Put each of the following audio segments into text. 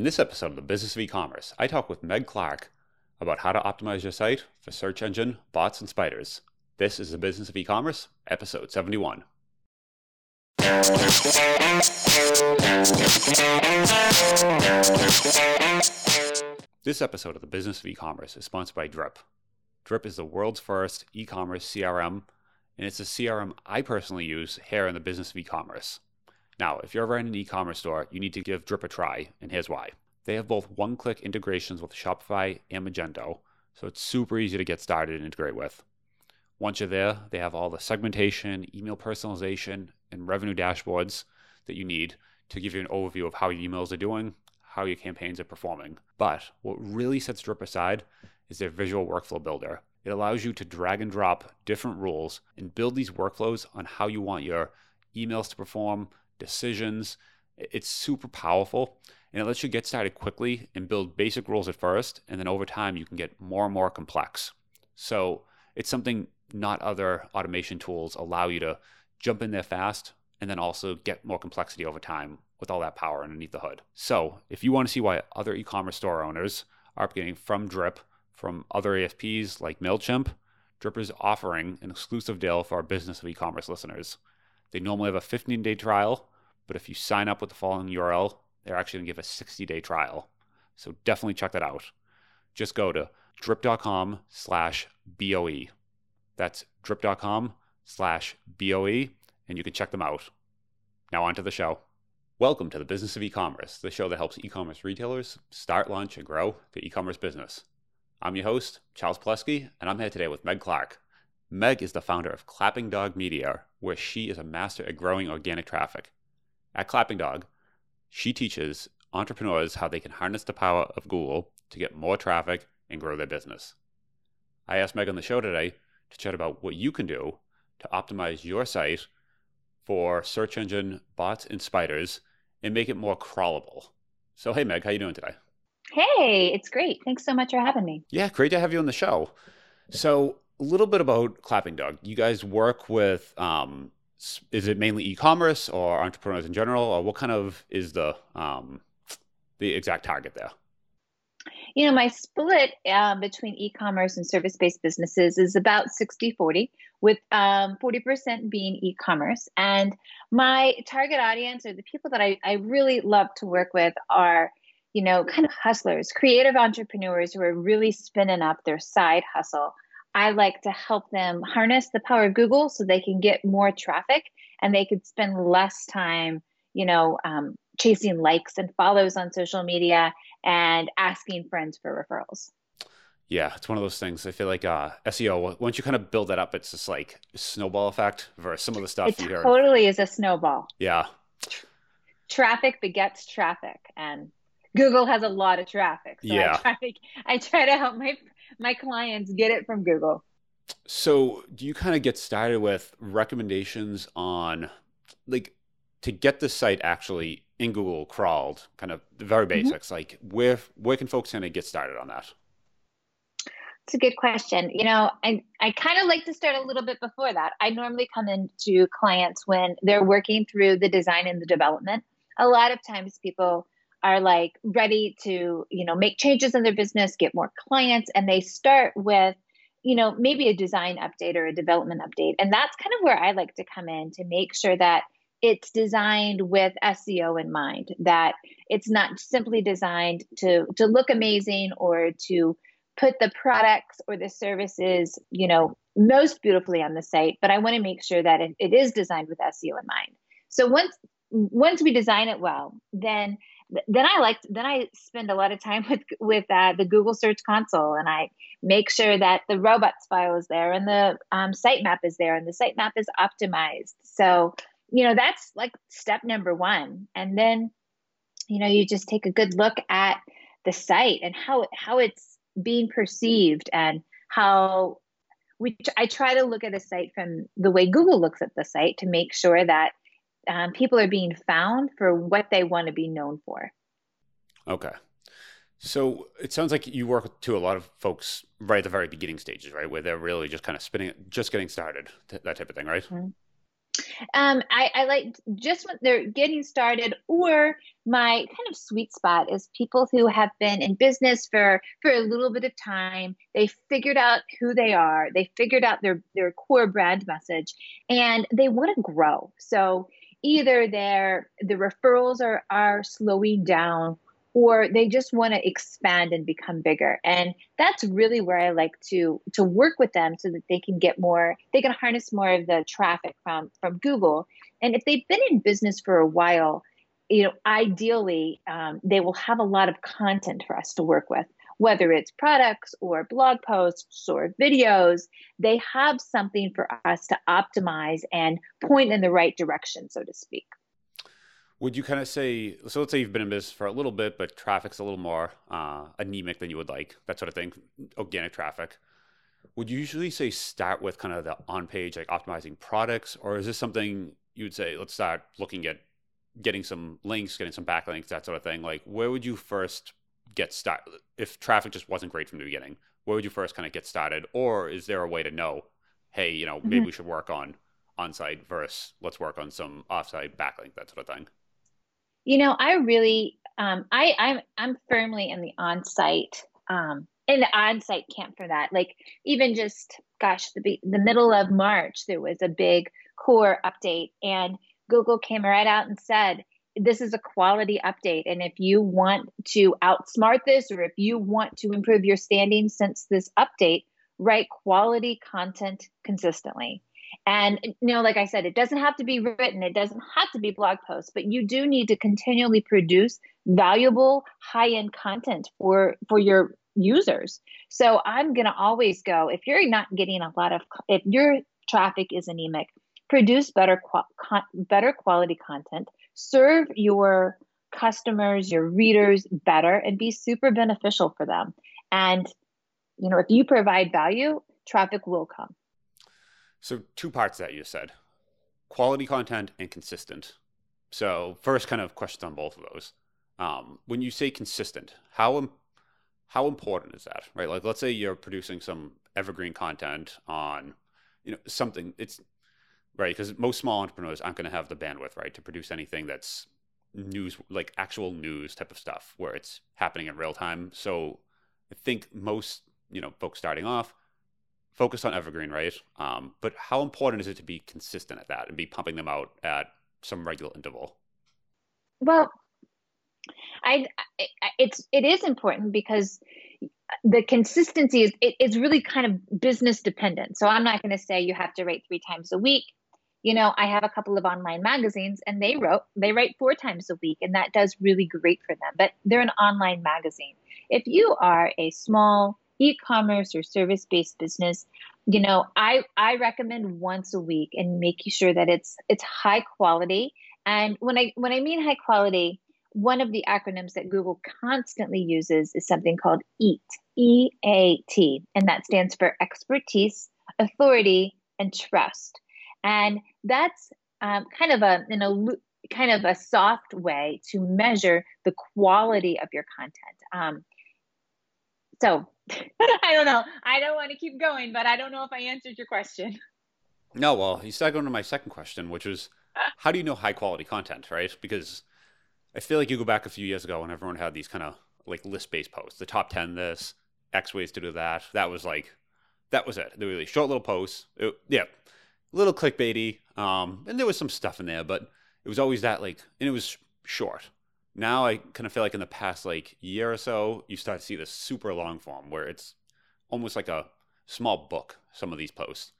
In this episode of the Business of E-commerce, I talk with Meg Clark about how to optimize your site for search engine, bots, and spiders. This is the Business of E-commerce, episode 71. This episode of the Business of E-commerce is sponsored by Drip. Drip is the world's first e-commerce CRM, and it's a CRM I personally use here in the Business of E-commerce. Now, if you're ever in an e-commerce store, you need to give Drip a try, and here's why. They have both one-click integrations with Shopify and Magento, so it's super easy to get started and integrate with. Once you're there, they have all the segmentation, email personalization, and revenue dashboards that you need to give you an overview of how your emails are doing, how your campaigns are performing. But what really sets Drip aside is their visual workflow builder. It allows you to drag and drop different rules and build these workflows on how you want your emails to perform, decisions. It's super powerful and it lets you get started quickly and build basic rules at first. And then over time, you can get more and more complex. So it's something not other automation tools allow you to jump in there fast and then also get more complexity over time with all that power underneath the hood. So if you want to see why other e commerce store owners are getting from Drip from other ASPs like MailChimp, Drip is offering an exclusive deal for our business of e commerce listeners. They normally have a 15 day trial but if you sign up with the following URL, they're actually going to give a 60 day trial. So definitely check that out. Just go to drip.com slash BOE. That's drip.com slash BOE, and you can check them out. Now, on to the show. Welcome to the Business of E-commerce, the show that helps e-commerce retailers start, launch, and grow their e-commerce business. I'm your host, Charles Palleschi, and I'm here today with Meg Clark. Meg is the founder of Clapping Dog Media, where she is a master at growing organic traffic. At Clapping Dog, she teaches entrepreneurs how they can harness the power of Google to get more traffic and grow their business. I asked Meg on the show today to chat about what you can do to optimize your site for search engine bots and spiders and make it more crawlable. So, hey, Meg, how you doing today? Hey, it's great. Thanks so much for having me. Yeah, great to have you on the show. So, a little bit about Clapping Dog. You guys work with um, is it mainly e-commerce or entrepreneurs in general, or what kind of is the um, the exact target there? You know, my split um, between e-commerce and service-based businesses is about 60-40, with um, 40% being e-commerce. And my target audience or the people that I, I really love to work with are, you know, kind of hustlers, creative entrepreneurs who are really spinning up their side hustle I like to help them harness the power of Google so they can get more traffic and they could spend less time, you know, um, chasing likes and follows on social media and asking friends for referrals. Yeah, it's one of those things. I feel like uh, SEO, once you kind of build that up, it's just like snowball effect versus some of the stuff it you hear. totally is a snowball. Yeah. Traffic begets traffic. And Google has a lot of traffic. So yeah. I try, to, I try to help my my clients get it from Google. So, do you kind of get started with recommendations on like to get the site actually in Google crawled, kind of the very mm-hmm. basics, mm-hmm. like where where can folks kind of get started on that? It's a good question. You know, I, I kind of like to start a little bit before that. I normally come into clients when they're working through the design and the development. A lot of times people are like ready to you know make changes in their business get more clients and they start with you know maybe a design update or a development update. And that's kind of where i like to come in to make sure that it's designed with seo in mind that it's not simply designed to to look amazing or to put the products or the services you know most beautifully on the site but i want to make sure that it, it is designed with seo in mind. So once once we design it well then then I like then I spend a lot of time with with uh, the Google Search Console, and I make sure that the robots file is there and the um, sitemap is there and the sitemap is optimized. So you know that's like step number one, and then you know you just take a good look at the site and how how it's being perceived and how which I try to look at a site from the way Google looks at the site to make sure that um, people are being found for what they want to be known for. Okay. So it sounds like you work to a lot of folks right at the very beginning stages, right? Where they're really just kind of spinning, just getting started, that type of thing, right? Mm-hmm. Um, I, I like just when they're getting started, or my kind of sweet spot is people who have been in business for for a little bit of time. They figured out who they are. They figured out their their core brand message, and they want to grow. So either their the referrals are are slowing down or they just want to expand and become bigger. And that's really where i like to to work with them so that they can get more they can harness more of the traffic from from google. And if they've been in business for a while you know ideally um, they will have a lot of content for us to work with whether it's products or blog posts or videos they have something for us to optimize and point in the right direction so to speak. Would you kind of say so let's say you've been in business for a little bit but traffic's a little more uh, anemic than you would like that sort of thing organic traffic. Would you usually say start with kind of the on page like optimizing products or is this something you would say let's start looking at getting some links getting some backlinks that sort of thing? Like where would you first get started if traffic just wasn't great from the beginning where would you first kind of get started or is there a way to know hey you know maybe mm-hmm. we should work on on site versus let's work on some off site backlink that sort of thing you know, I really, um, I, I'm, I'm firmly in the on-site, um, in the on-site camp for that. Like even just, gosh, the the middle of March, there was a big core update, and Google came right out and said, this is a quality update. And if you want to outsmart this, or if you want to improve your standing since this update, write quality content consistently. And, you know, like I said, it doesn't have to be written, it doesn't have to be blog posts, but you do need to continually produce valuable high end content for, for your users. So I'm going to always go, if you're not getting a lot of, if your traffic is anemic, produce better, better quality content, serve your customers, your readers better, and be super beneficial for them. And, you know, if you provide value, traffic will come. So, two parts that you said quality content and consistent. So, first, kind of questions on both of those. Um, when you say consistent, how how important is that, right? Like, let's say you're producing some evergreen content on, you know, something. It's right because most small entrepreneurs aren't going to have the bandwidth, right, to produce anything that's news, like actual news type of stuff, where it's happening in real time. So, I think most you know folks starting off focus on evergreen, right? Um, but how important is it to be consistent at that and be pumping them out at some regular interval? Well, I, I it's it is important because the consistency is it, it's really kind of business dependent. So I'm not going to say you have to write three times a week. You know, I have a couple of online magazines and they wrote they write four times a week and that does really great for them. But they're an online magazine. If you are a small e-commerce or service-based business, you know, I I recommend once a week and making sure that it's it's high quality. And when I when I mean high quality, one of the acronyms that Google constantly uses is something called EAT, E A T, and that stands for expertise, authority, and trust. And that's um, kind of a in a kind of a soft way to measure the quality of your content. Um, so I don't know. I don't want to keep going, but I don't know if I answered your question. No, well, you started going to my second question, which was how do you know high quality content, right? Because I feel like you go back a few years ago when everyone had these kind of like list based posts, the top 10 this, X ways to do that. That was like, that was it. They were really short little posts. It, yeah, little clickbaity. Um, and there was some stuff in there, but it was always that like, and it was short now I kind of feel like in the past like year or so, you start to see this super long form where it's almost like a small book, some of these posts.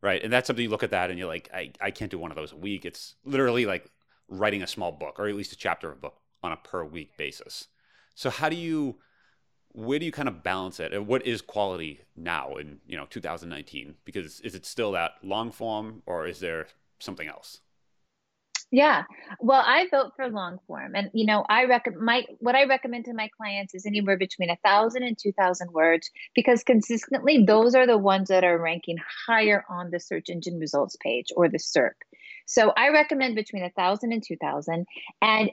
Right. And that's something you look at that and you're like, I, I can't do one of those a week. It's literally like writing a small book or at least a chapter of a book on a per week basis. So how do you where do you kind of balance it and what is quality now in you know 2019 because is it still that long form or is there something else yeah. Well, I vote for long form. And, you know, I recommend my, what I recommend to my clients is anywhere between a thousand and two thousand words because consistently those are the ones that are ranking higher on the search engine results page or the SERP. So I recommend between a thousand and two thousand. And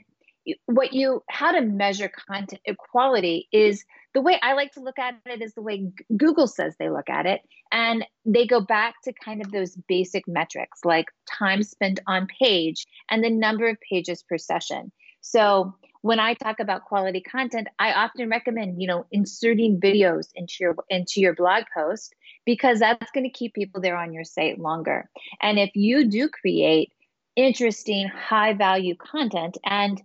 what you how to measure content quality is the way I like to look at it is the way Google says they look at it. And they go back to kind of those basic metrics like time spent on page and the number of pages per session. So when I talk about quality content, I often recommend, you know, inserting videos into your into your blog post because that's going to keep people there on your site longer. And if you do create interesting, high value content and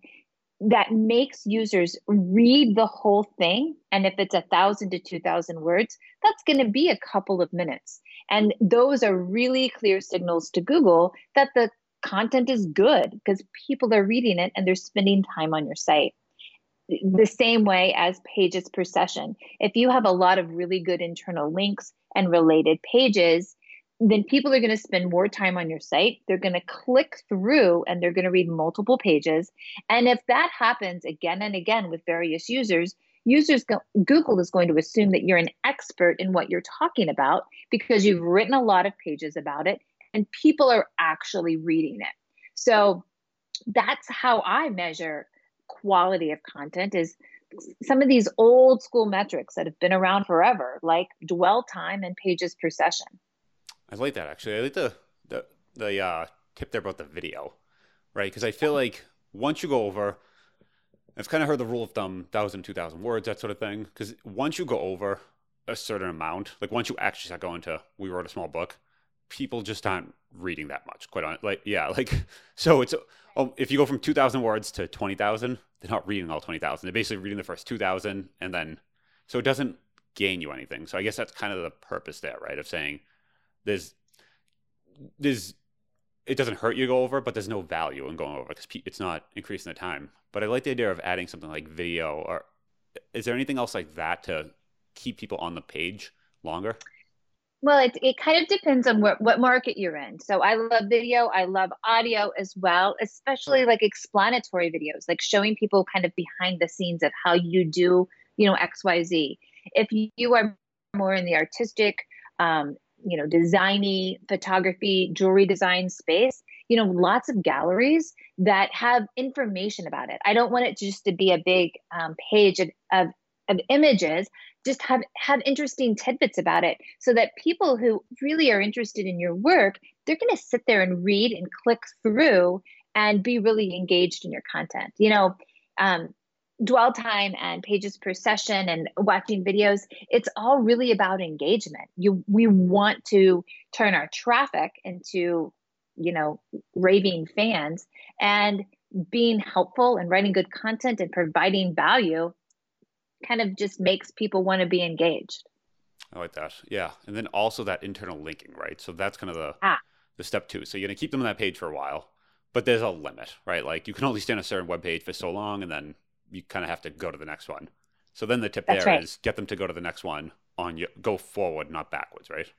that makes users read the whole thing. And if it's a thousand to two thousand words, that's going to be a couple of minutes. And those are really clear signals to Google that the content is good because people are reading it and they're spending time on your site. The same way as pages per session. If you have a lot of really good internal links and related pages, then people are going to spend more time on your site. They're going to click through and they're going to read multiple pages. And if that happens again and again with various users, users go, Google is going to assume that you're an expert in what you're talking about because you've written a lot of pages about it and people are actually reading it. So that's how I measure quality of content is some of these old school metrics that have been around forever like dwell time and pages per session. I like that actually. I like the the the uh, tip there about the video, right? Because I feel like once you go over, I've kind of heard the rule of thumb, thousand, two thousand words, that sort of thing. Because once you go over a certain amount, like once you actually start going to, we wrote a small book, people just aren't reading that much. Quite on, like yeah, like so it's oh, if you go from two thousand words to twenty thousand, they're not reading all twenty thousand. They're basically reading the first two thousand, and then so it doesn't gain you anything. So I guess that's kind of the purpose there, right? Of saying there's there's it doesn't hurt you to go over, but there's no value in going over because it's not increasing the time. But I like the idea of adding something like video. Or is there anything else like that to keep people on the page longer? Well, it, it kind of depends on what, what market you're in. So I love video, I love audio as well, especially like explanatory videos, like showing people kind of behind the scenes of how you do, you know, XYZ. If you are more in the artistic, um, you know, designy photography, jewelry design space, you know, lots of galleries that have information about it. I don't want it just to be a big um, page of, of, of images. Just have have interesting tidbits about it, so that people who really are interested in your work, they're going to sit there and read and click through and be really engaged in your content. You know, um, dwell time and pages per session and watching videos it's all really about engagement. You we want to turn our traffic into you know raving fans and being helpful and writing good content and providing value kind of just makes people want to be engaged. I like that. Yeah. And then also that internal linking right? So that's kind of the ah. the step two. So you're going to keep them on that page for a while but there's a limit right? Like you can only stay on a certain web page for so long and then you kind of have to go to the next one. So then the tip That's there right. is get them to go to the next one on you go forward, not backwards, right?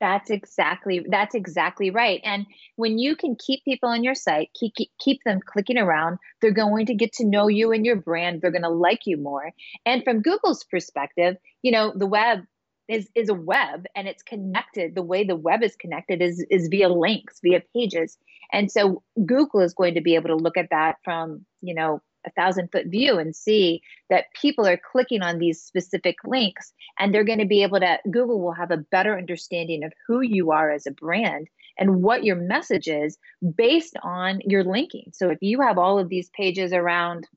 That's exactly that's exactly right. And when you can keep people on your site, keep keep them clicking around, they're going to get to know you and your brand. They're going to like you more. And from Google's perspective, you know, the web is is a web and it's connected. The way the web is connected is is via links, via pages. And so Google is going to be able to look at that from, you know, a thousand foot view and see that people are clicking on these specific links and they're going to be able to google will have a better understanding of who you are as a brand and what your message is based on your linking so if you have all of these pages around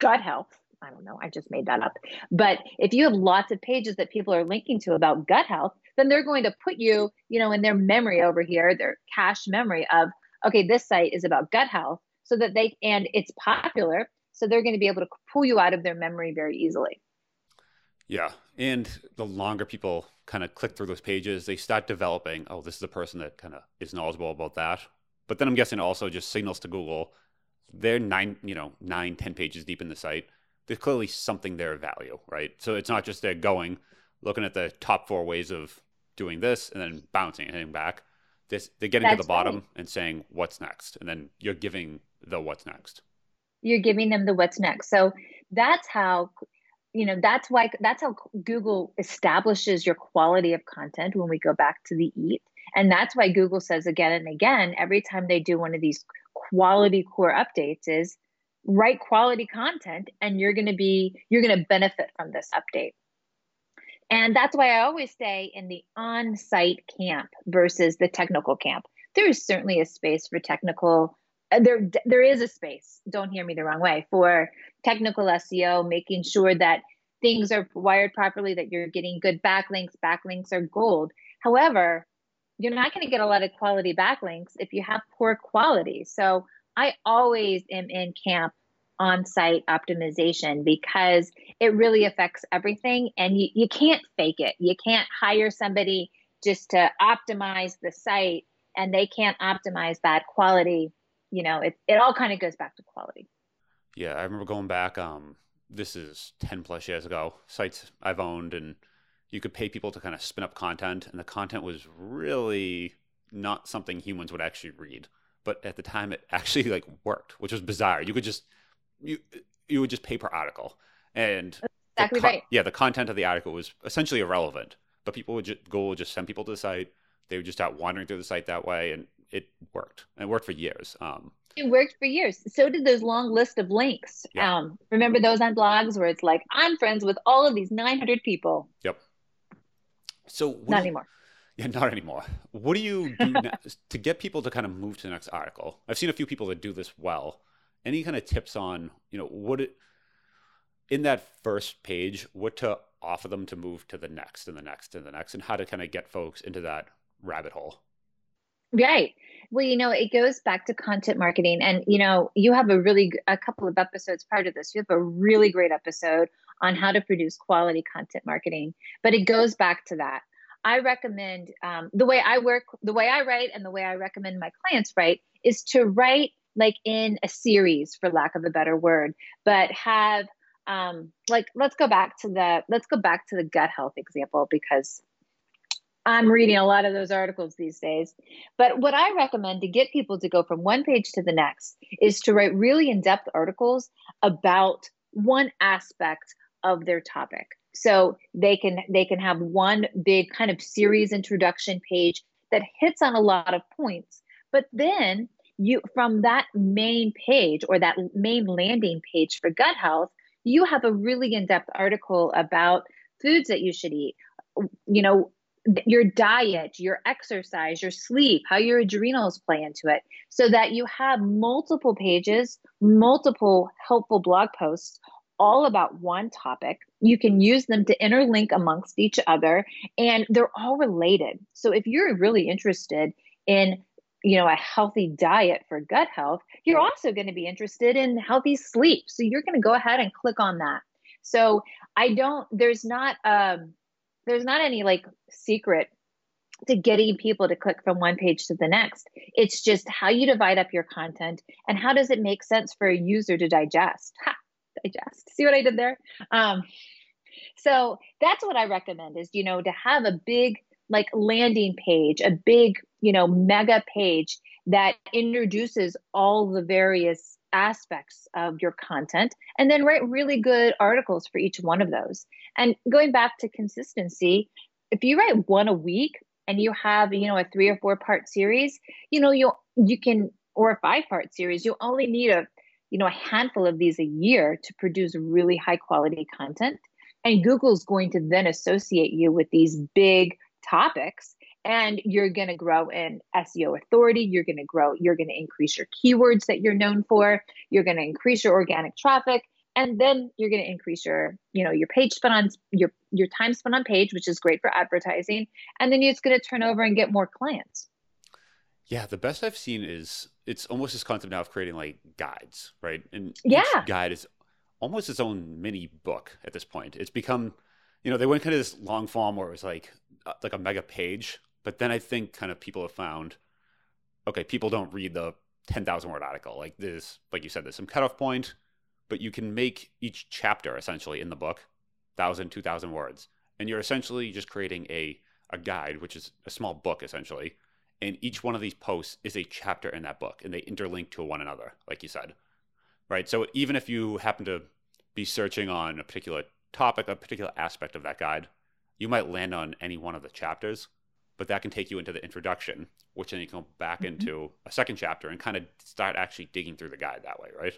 gut health I don't know, I just made that up. But if you have lots of pages that people are linking to about gut health, then they're going to put you, you know, in their memory over here, their cache memory of, okay, this site is about gut health so that they and it's popular so they're going to be able to pull you out of their memory very easily. Yeah and the longer people kind of click through those pages they start developing oh this is a person that kind of is knowledgeable about that. But then i'm guessing also just signals to google they're nine you know nine ten pages deep in the site there's clearly something there of value right? So it's not just they're going looking at the top four ways of doing this and then bouncing and heading back. This, they're getting That's to the bottom right. and saying what's next? And then you're giving the what's next. You're giving them the what's next. So that's how you know that's why that's how google establishes your quality of content when we go back to the eat. And that's why google says again and again every time they do one of these quality core updates is write quality content and you're going to be you're going to benefit from this update. And that's why i always stay in the on-site camp versus the technical camp there is certainly a space for technical Uh, there there is a space don't hear me the wrong way for technical seo making sure that things are wired properly that you're getting good backlinks backlinks are gold however you're not going to get a lot of quality backlinks if you have poor quality so I always am in camp on site optimization because it really affects everything and you, you can't fake it. You can't hire somebody just to optimize the site and they can't optimize bad quality. You know, it, it all kind of goes back to quality. Yeah, I remember going back, um, this is 10 plus years ago, sites I've owned, and you could pay people to kind of spin up content, and the content was really not something humans would actually read but at the time it actually like worked, which was bizarre. You could just you you would just pay per article, and exactly right. Yeah, the content of the article was essentially irrelevant, but people would just go just send people to the site. They would just start wandering through the site that way, and it worked. It worked for years. Um, it worked for years. So did those long list of links. Yeah. Um, remember those on blogs where it's like, I'm friends with all of these 900 people. Yep. So not anymore. Yeah, not anymore. What do you do to get people to kind of move to the next article? I've seen a few people that do this well. Any kind of tips on, you know, what it in that first page, what to offer them to move to the next and the next and the next, and how to kind of get folks into that rabbit hole? Right. Well, you know, it goes back to content marketing. And, you know, you have a really, a couple of episodes prior to this, you have a really great episode on how to produce quality content marketing. But it goes back to that. I recommend um, the way I work, the way I write, and the way I recommend my clients write is to write like in a series, for lack of a better word, but have um, like let's go back to the let's go back to the gut health example because I'm reading a lot of those articles these days. But what I recommend to get people to go from one page to the next is to write really in depth articles about one aspect of their topic. So they can they can have one big kind of series introduction page that hits on a lot of points. But then you from that main page or that main landing page for gut health, you have a really in-depth article about foods that you should eat. You know, your diet, your exercise, your sleep, how your adrenals play into it, so that you have multiple pages, multiple helpful blog posts all about one topic. You can use them to interlink amongst each other and they're all related. So if you're really interested in you know a healthy diet for gut health, you're also going to be interested in healthy sleep. So you're going to go ahead and click on that. So I don't there's not um there's not any like secret to getting people to click from one page to the next. It's just how you divide up your content and how does it make sense for a user to digest. Ha, digest. See what I did there? Um, so that's what I recommend is, you know, to have a big like landing page, a big, you know, mega page that introduces all the various aspects of your content and then write really good articles for each one of those. And going back to consistency, if you write one a week and you have, you know, a three or four part series, you know, you you can or a five part series, you only need a you know, a handful of these a year to produce really high quality content. And Google's going to then associate you with these big topics and you're going to grow in SEO authority. You're going to grow, you're going to increase your keywords that you're known for. You're going to increase your organic traffic. And then you're going to increase your, you know, your page spent on your your time spent on page, which is great for advertising. And then it's going to turn over and get more clients. Yeah, the best I've seen is it's almost this concept now of creating like guides, right? And yeah. each guide is almost its own mini book at this point. It's become, you know, they went kind of this long form where it was like uh, like a mega page, but then I think kind of people have found, okay, people don't read the ten thousand word article. Like this, like you said, there's some cutoff point, but you can make each chapter essentially in the book thousand, two thousand words, and you're essentially just creating a a guide, which is a small book essentially. And each one of these posts is a chapter in that book and they interlink to one another like you said. Right? So even if you happen to be searching on a particular topic a particular aspect of that guide you might land on any one of the chapters but that can take you into the introduction which then you can go back mm-hmm. into a second chapter and kind of start actually digging through the guide that way right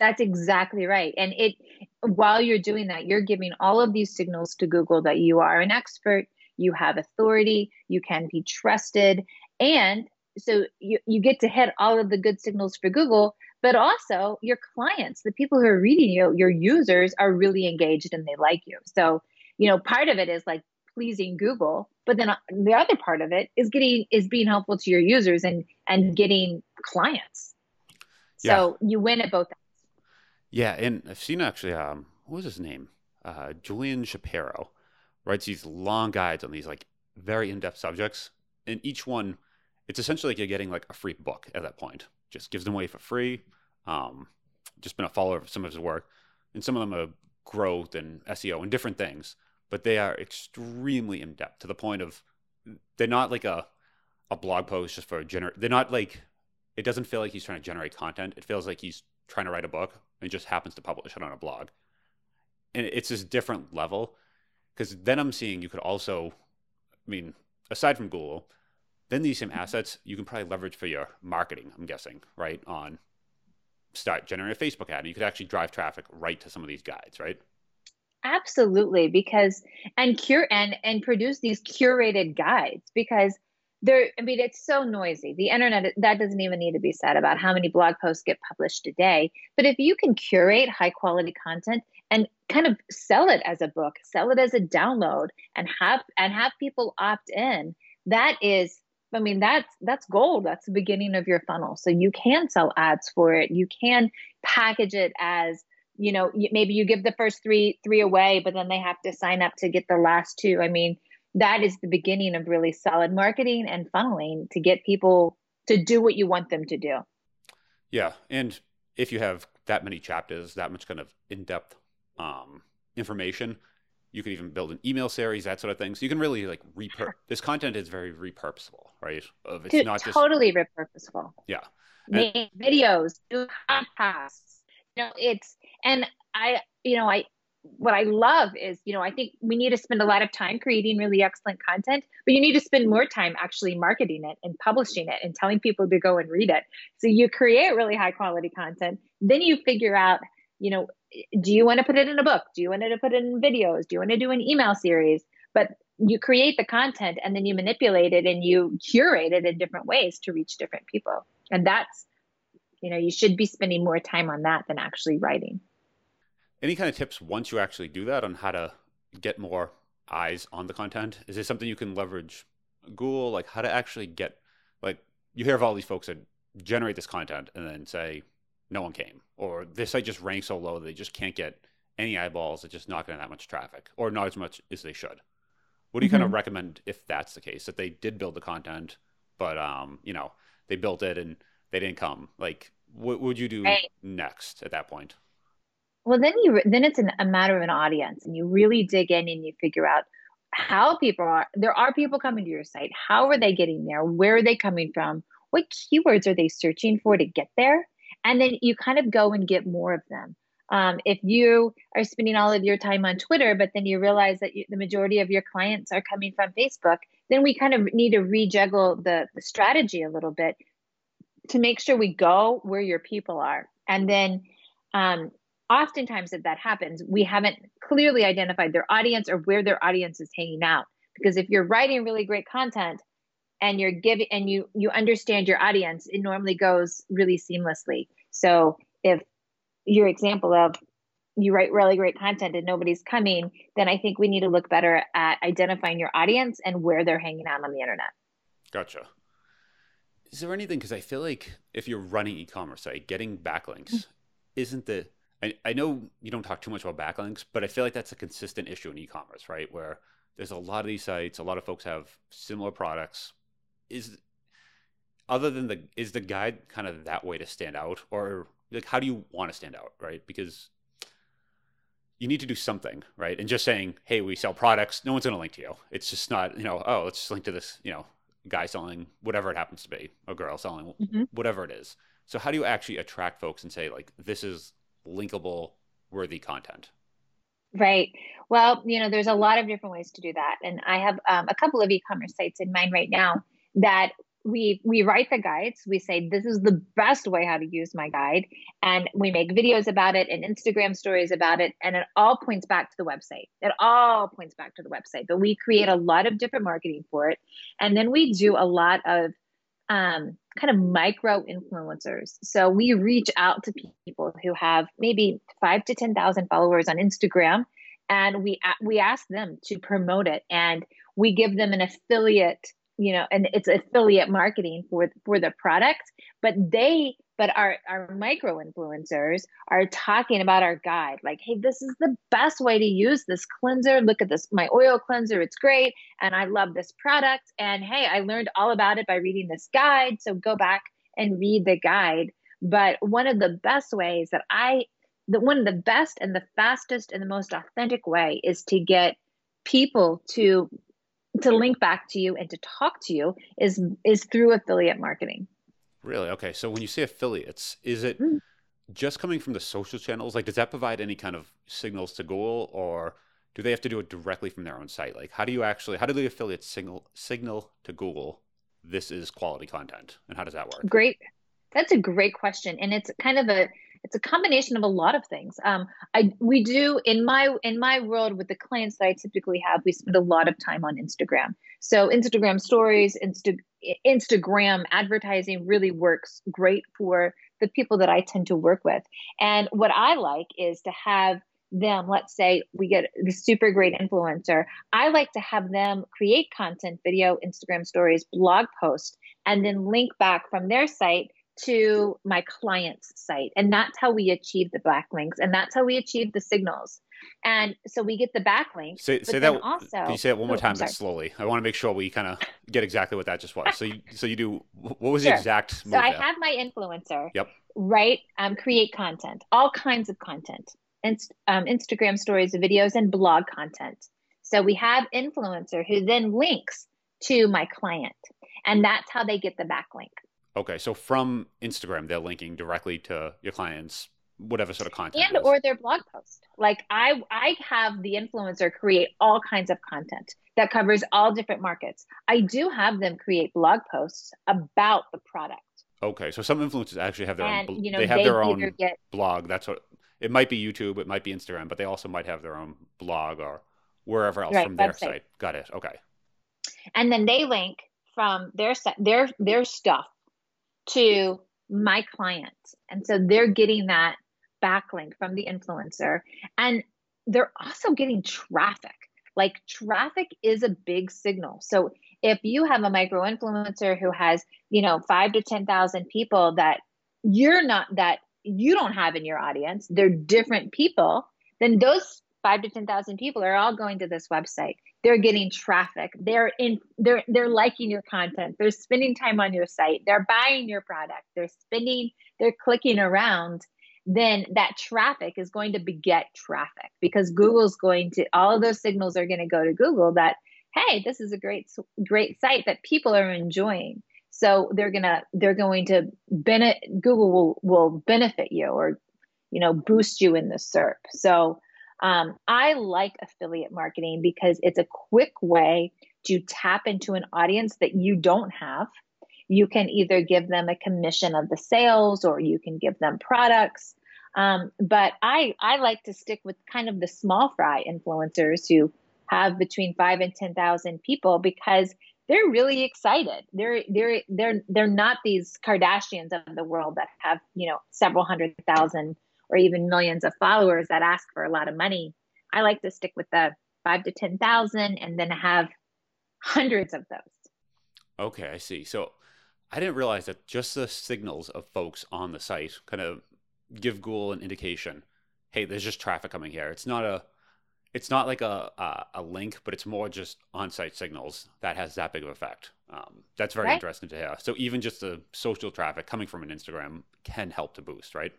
That's exactly right. And it while you're doing that, you're giving all of these signals to Google that you are an expert, you have authority, you can be trusted, and so you, you get to hit all of the good signals for Google, but also your clients, the people who are reading you, your users are really engaged and they like you. So, you know, part of it is like pleasing Google, but then uh, the other part of it is getting is being helpful to your users and and getting clients. So yeah. you win at both ends. Yeah, and I've seen actually um what was his name? Uh Julian Shapiro writes these long guides on these like very in-depth subjects. And each one it's essentially like you're getting like a free book at that point. Just gives them away for free. Um, just been a follower of some of his work, and some of them are growth and SEO and different things. But they are extremely in depth to the point of they're not like a a blog post just for a gener. They're not like it doesn't feel like he's trying to generate content. It feels like he's trying to write a book and just happens to publish it on a blog. And it's this different level because then I'm seeing you could also, I mean, aside from Google, then these same mm-hmm. assets you can probably leverage for your marketing, I'm guessing, right? On start generating a Facebook ad. And you could actually drive traffic right to some of these guides, right? Absolutely, because and cure and and produce these curated guides because there I mean it's so noisy. The internet that doesn't even need to be said about how many blog posts get published a day. But if you can curate high quality content and kind of sell it as a book, sell it as a download and have and have people opt in, that is I mean, that's that's gold. That's the beginning of your funnel. So you can sell ads for it. You can package it as you know maybe you give the first three three away but then they have to sign up to get the last two i mean that is the beginning of really solid marketing and funneling to get people to do what you want them to do yeah and if you have that many chapters that much kind of in-depth um, information you could even build an email series, that sort of thing. So you can really like repurpose. This content is very repurposable, right? Of it's not just totally just... repurposable. Yeah, and... videos, do podcasts. You know, it's and I, you know, I what I love is, you know, I think we need to spend a lot of time creating really excellent content, but you need to spend more time actually marketing it and publishing it and telling people to go and read it. So you create really high quality content, then you figure out, you know, do you want to put it in a book? Do you want to put it in videos? Do you want to do an email series? But you create the content and then you manipulate it and you curate it in different ways to reach different people. And that's, you know, you should be spending more time on that than actually writing. Any kind of tips once you actually do that on how to get more eyes on the content? Is this something you can leverage Google? Like how to actually get, like, you hear of all these folks that generate this content and then say, no one came, or this site just ranks so low they just can't get any eyeballs. It's just not getting that much traffic, or not as much as they should. What do you mm-hmm. kind of recommend if that's the case? That they did build the content, but um, you know, they built it and they didn't come. Like, what would you do right. next at that point? Well, then you then it's an, a matter of an audience, and you really dig in and you figure out how people are. There are people coming to your site. How are they getting there? Where are they coming from? What keywords are they searching for to get there? and then you kind of go and get more of them. Um, if you are spending all of your time on Twitter, but then you realize that you, the majority of your clients are coming from Facebook, then we kind of need to rejuggle the, the strategy a little bit to make sure we go where your people are. And then um, oftentimes, if that happens, we haven't clearly identified their audience or where their audience is hanging out. Because if you're writing really great content, and you're giving and you you understand your audience it normally goes really seamlessly so if your example of you write really great content and nobody's coming then i think we need to look better at identifying your audience and where they're hanging out on the internet gotcha is there anything because i feel like if you're running e-commerce site getting backlinks mm-hmm. isn't the I, I know you don't talk too much about backlinks but i feel like that's a consistent issue in e-commerce right? Where there's a lot of these sites a lot of folks have similar products. Is other than the is the guide kind of that way to stand out? Or like how do you want to stand out right? Because you need to do something right? And just saying hey we sell products no one's going to link to you. It's just not you know oh let's just link to this you know guy selling whatever it happens to be a girl selling mm-hmm. whatever it is. So how do you actually attract folks and say like this is linkable worthy content. Right. Well, you know, there's a lot of different ways to do that. And I have um, a couple of e commerce sites in mind right now that we we write the guides. We say this is the best way how to use my guide. And we make videos about it and instagram stories about it. And it all points back to the website. It all points back to the website. But we create a lot of different marketing for it. And then we do a lot of um, kind of micro influencers. So we reach out to people who have maybe five to ten thousand followers on instagram and we we ask them to promote it and we give them an affiliate you know and it's affiliate marketing for for the product but they but our our micro influencers are talking about our guide. Like hey this is the best way to use this cleanser. Look at this my oil cleanser it's great and i love this product. And hey i learned all about it by reading this guide so go back and read the guide. But one of the best ways that i the one of the best and the fastest and the most authentic way is to get people to to link back to you and to talk to you is is through affiliate marketing. Really? Okay. So when you say affiliates, is it mm. just coming from the social channels? Like, does that provide any kind of signals to Google, or do they have to do it directly from their own site? Like, how do you actually how do the affiliates signal signal to Google this is quality content, and how does that work? Great. That's a great question, and it's kind of a it's a combination of a lot of things. Um, I we do in my in my world with the clients that I typically have, we spend a lot of time on Instagram. So Instagram stories, Insta, Instagram advertising really works great for the people that I tend to work with. And what I like is to have them, let's say we get the super great influencer, I like to have them create content, video, Instagram stories, blog posts, and then link back from their site to my client's site. And that's how we achieve the backlinks and that's how we achieve the signals. And so we get the backlinks. Say, say that also. Can you say it one more oh, time, but slowly? I want to make sure we kind of get exactly what that just was. So you, so you do. What was sure. the exact? so I have my influencer. Yep. Right. Um, create content, all kinds of content, Inst- um, Instagram stories, videos, and blog content. So we have influencer who then links to my client, and that's how they get the backlink. Okay, so from Instagram, they're linking directly to your clients, whatever sort of content, and or their blog post. Like I, I have the influencer create all kinds of content that covers all different markets. I do have them create blog posts about the product. Okay, so some influencers actually have their and, own. You know, they have they their own get, blog. That's what it might be. YouTube, it might be Instagram, but they also might have their own blog or wherever else right, from their website. site. Got it. Okay. And then they link from their their their stuff to my clients. And so they're getting that backlink from the influencer. And they're also getting traffic. Like traffic is a big signal. So if you have a micro influencer who has, you know, five to 10,000 people that you're not, that you don't have in your audience, they're different people, then those five to 10,000 people are all going to this website. They're getting traffic. They're in they're they're liking your content. They're spending time on your site. They're buying your product. They're spending they're clicking around. Then that traffic is going to beget traffic because google's going to all of those signals are going to go to google that hey this is a great great site that people are enjoying. So they're gonna they're going to benefit google will will benefit you or you know boost you in the serp. So um, I like affiliate marketing because it's a quick way to tap into an audience that you don't have. You can either give them a commission of the sales or you can give them products. Um, but I, I like to stick with kind of the small fry influencers who have between five and 10,000 people because they're really excited. They're, they're, they're, they're not these Kardashians of the world that have, you know, several hundred thousand or even millions of followers that ask for a lot of money. I like to stick with the five to 10,000 and then have hundreds of those. Okay, I see. So I didn't realize that just the signals of folks on the site kind of give Google an indication. Hey, there's just traffic coming here. It's not a, it's not like a a, a link, but it's more just on-site signals that has that big of effect. Um, that's very right. interesting to hear. So even just the social traffic coming from an Instagram can help to boost, right?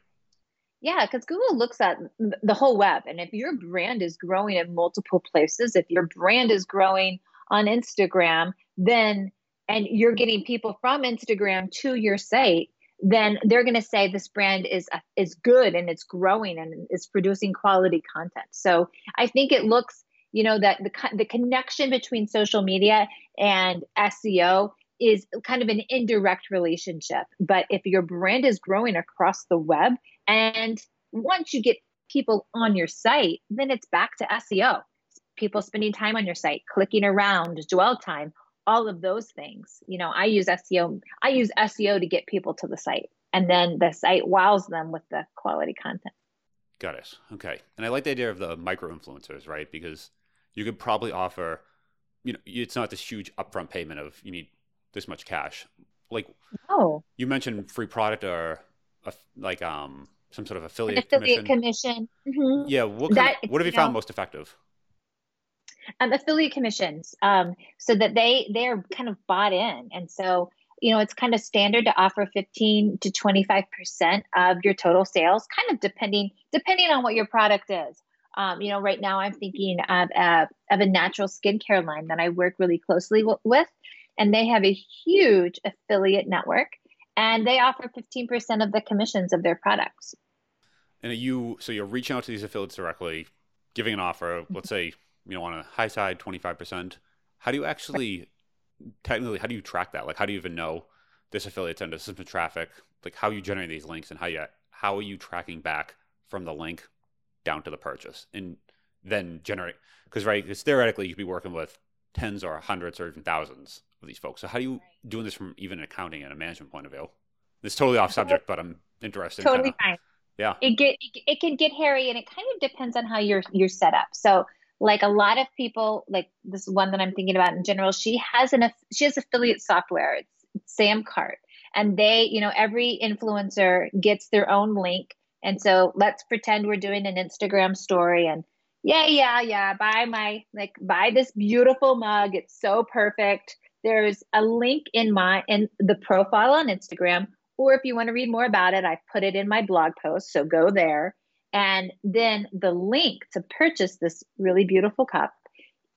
Yeah, because Google looks at the whole web. And if your brand is growing in multiple places, if your brand is growing on Instagram, then and you're getting people from Instagram to your site, then they're going to say this brand is is good and it's growing and it's producing quality content. So I think it looks, you know, that the the connection between social media and SEO is kind of an indirect relationship. But if your brand is growing across the web and once you get people on your site, then it's back to SEO. People spending time on your site, clicking around, dwell time, all of those things. You know, I use SEO. I use SEO to get people to the site, and then the site wows them with the quality content. Got it. Okay. And I like the idea of the micro influencers, right? Because you could probably offer, you know, it's not this huge upfront payment of you need this much cash. Like, oh, you mentioned free product or a, like um some sort of affiliate, affiliate commission. commission. Mm-hmm. Yeah. What, that, of, what have you, you found know, most effective? Um, affiliate commissions, um, so that they they're kind of bought in, and so you know it's kind of standard to offer 15 to 25 percent of your total sales, kind of depending depending on what your product is. Um, you know, right now I'm thinking of a, of a natural skincare line that I work really closely w- with, and they have a huge affiliate network, and they offer 15% of the commissions of their products. And you, so you're reaching out to these affiliates directly, giving an offer. Let's mm-hmm. say you know on a high side, 25%. How do you actually, technically, how do you track that? Like, how do you even know this affiliate sent a system traffic? Like, how you generate these links, and how you how are you tracking back from the link down to the purchase and then generate because right because theoretically you could be working with tens or hundreds or even thousands of these folks so how do you doing this from even an accounting and a management point of view it's totally off subject but i'm interested totally kinda, fine yeah. It get it can get hairy and it kind of depends on how you're you're set up. So like a lot of people like this one that i'm thinking about in general she has an she has affiliate software. It's, it's samcart. And they you know every influencer gets their own link. And so let's pretend we're doing an Instagram story and yeah, yeah, yeah, buy my like buy this beautiful mug. It's so perfect. There's a link in my in the profile on Instagram or if you want to read more about it, I put it in my blog post, so go there. And then the link to purchase this really beautiful cup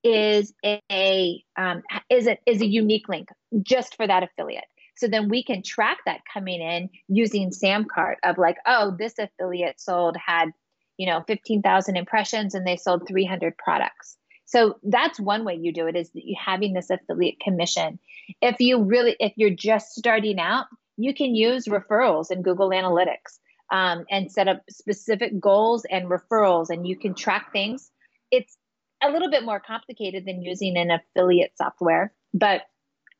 is a um, is a is a unique link just for that affiliate. So then we can track that coming in using Samcart of like, oh, this affiliate sold had, you know, 15,000 impressions and they sold 300 products. So that's one way you do it is having this affiliate commission. If you really, if you're just starting out, you can use referrals in Google Analytics um, and set up specific goals and referrals, and you can track things. It's a little bit more complicated than using an affiliate software, but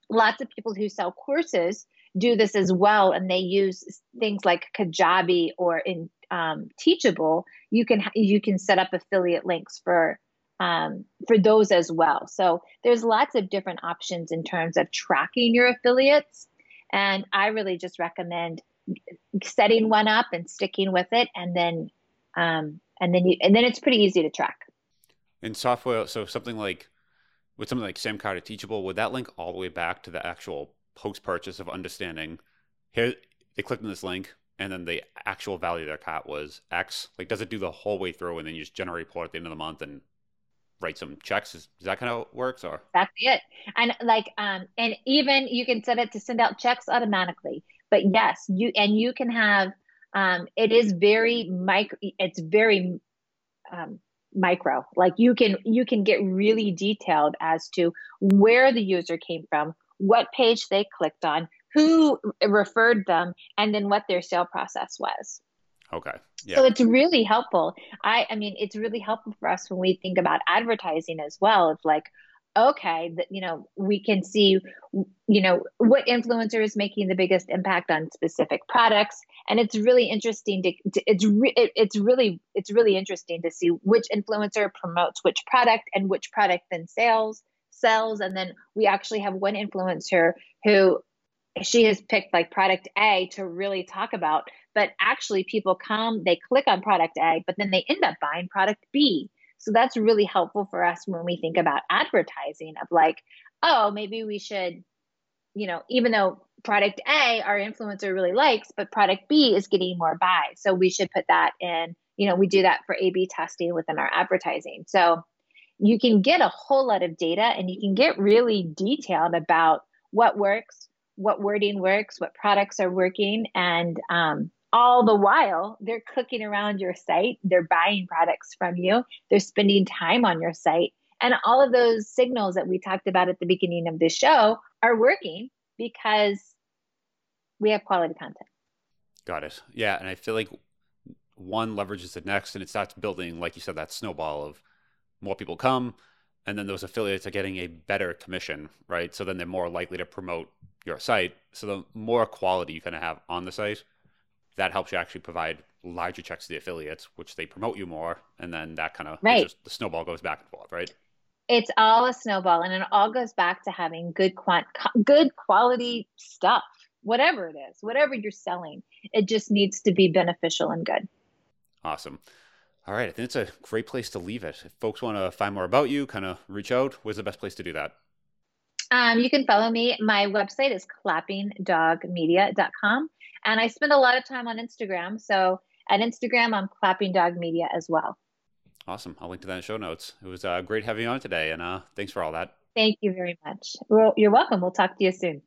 lots of people who sell courses do this as well and they use things like kajabi or in um, teachable you can you can set up affiliate links for um, for those as well so there's lots of different options in terms of tracking your affiliates and i really just recommend setting one up and sticking with it and then um, and then you and then it's pretty easy to track in software so something like with something like Samcart or Teachable, would that link all the way back to the actual post purchase of understanding here they clicked on this link and then the actual value of their cat was X? Like, does it do the whole way through and then you just generate report at the end of the month and write some checks? Is, is that kind of works or? That's it. And like, um, and even you can set it to send out checks automatically. But yes, you and you can have. Um, it is very micro. It's very um, micro like you can you can get really detailed as to where the user came from what page they clicked on who referred them and then what their sale process was okay. Yeah. so it's really helpful. I i mean it's really helpful for us when we think about advertising as well. It's like okay that you know we can see you know what influencer is making the biggest impact on specific products. And it's really interesting to, to it's re, it, it's really it's really interesting to see which influencer promotes which product and which product then sales sells. And then we actually have one influencer who she has picked like product A to really talk about but actually people come they click on product A but then they end up buying product B so that's really helpful for us when we think about advertising of like, oh, maybe we should, you know, even though product A our influencer really likes, but product B is getting more buys. So we should put that in, you know, we do that for A B testing within our advertising. So you can get a whole lot of data and you can get really detailed about what works, what wording works, what products are working, and um, all the while they're clicking around your site, they're buying products from you, they're spending time on your site. And all of those signals that we talked about at the beginning of the show are working because we have quality content. Got it. Yeah. And I feel like one leverages the next and it starts building, like you said, that snowball of more people come, and then those affiliates are getting a better commission, right? So then they're more likely to promote your site. So the more quality you kind of have on the site, that helps you actually provide larger checks to the affiliates, which they promote you more, and then that kind of right. Just, the snowball goes back and forth, right? It's all a snowball, and it all goes back to having good quant, good quality stuff, whatever it is, whatever you're selling. It just needs to be beneficial and good. Awesome. All right, I think it's a great place to leave it. If folks want to find more about you, kind of reach out, where's the best place to do that? Um, you can follow me. My website is clappingdogmedia.com. And I spend a lot of time on Instagram. So at Instagram, I'm Clapping Dog Media as well. Awesome. I'll link to that in show notes. It was uh, great having you on today. And uh, thanks for all that. Thank you very much. Well, you're welcome. We'll talk to you soon.